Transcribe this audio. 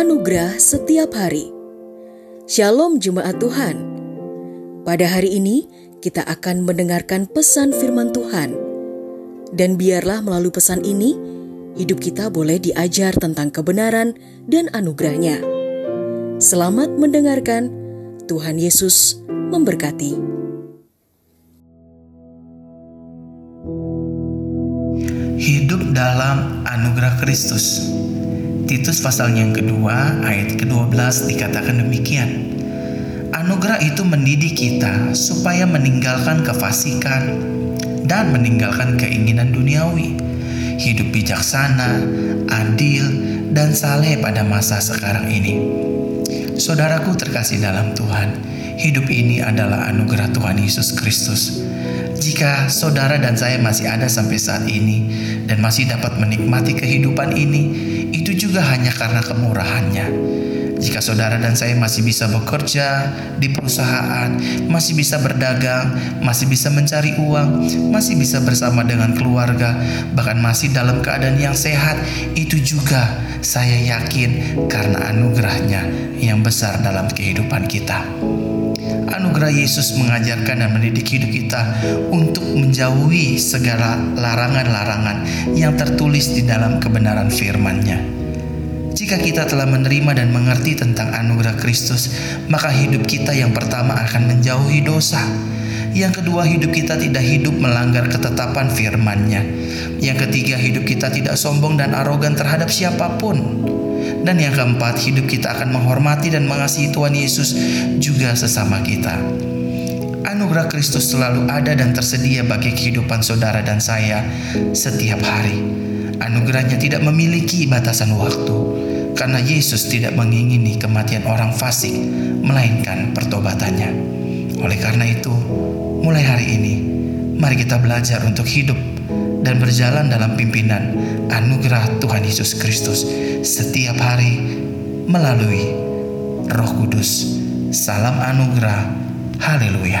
Anugerah setiap hari. Shalom jemaat Tuhan. Pada hari ini kita akan mendengarkan pesan firman Tuhan. Dan biarlah melalui pesan ini hidup kita boleh diajar tentang kebenaran dan anugerahnya. Selamat mendengarkan. Tuhan Yesus memberkati. Hidup dalam anugerah Kristus. Titus pasal yang kedua ayat ke-12 dikatakan demikian. Anugerah itu mendidik kita supaya meninggalkan kefasikan dan meninggalkan keinginan duniawi. Hidup bijaksana, adil, dan saleh pada masa sekarang ini. Saudaraku terkasih dalam Tuhan, hidup ini adalah anugerah Tuhan Yesus Kristus. Jika saudara dan saya masih ada sampai saat ini dan masih dapat menikmati kehidupan ini, itu juga hanya karena kemurahannya. Jika saudara dan saya masih bisa bekerja di perusahaan, masih bisa berdagang, masih bisa mencari uang, masih bisa bersama dengan keluarga, bahkan masih dalam keadaan yang sehat, itu juga saya yakin karena anugerahnya yang besar dalam kehidupan kita. Anugerah Yesus mengajarkan dan mendidik hidup kita untuk menjauhi segala larangan-larangan yang tertulis di dalam kebenaran firman-Nya. Jika kita telah menerima dan mengerti tentang anugerah Kristus, maka hidup kita yang pertama akan menjauhi dosa. Yang kedua, hidup kita tidak hidup melanggar ketetapan firman-Nya. Yang ketiga, hidup kita tidak sombong dan arogan terhadap siapa pun. Dan yang keempat, hidup kita akan menghormati dan mengasihi Tuhan Yesus juga sesama kita. Anugerah Kristus selalu ada dan tersedia bagi kehidupan saudara dan saya setiap hari. Anugerahnya tidak memiliki batasan waktu, karena Yesus tidak mengingini kematian orang fasik, melainkan pertobatannya. Oleh karena itu, mulai hari ini, mari kita belajar untuk hidup dan berjalan dalam pimpinan anugerah Tuhan Yesus Kristus setiap hari melalui Roh Kudus. Salam anugerah. Haleluya.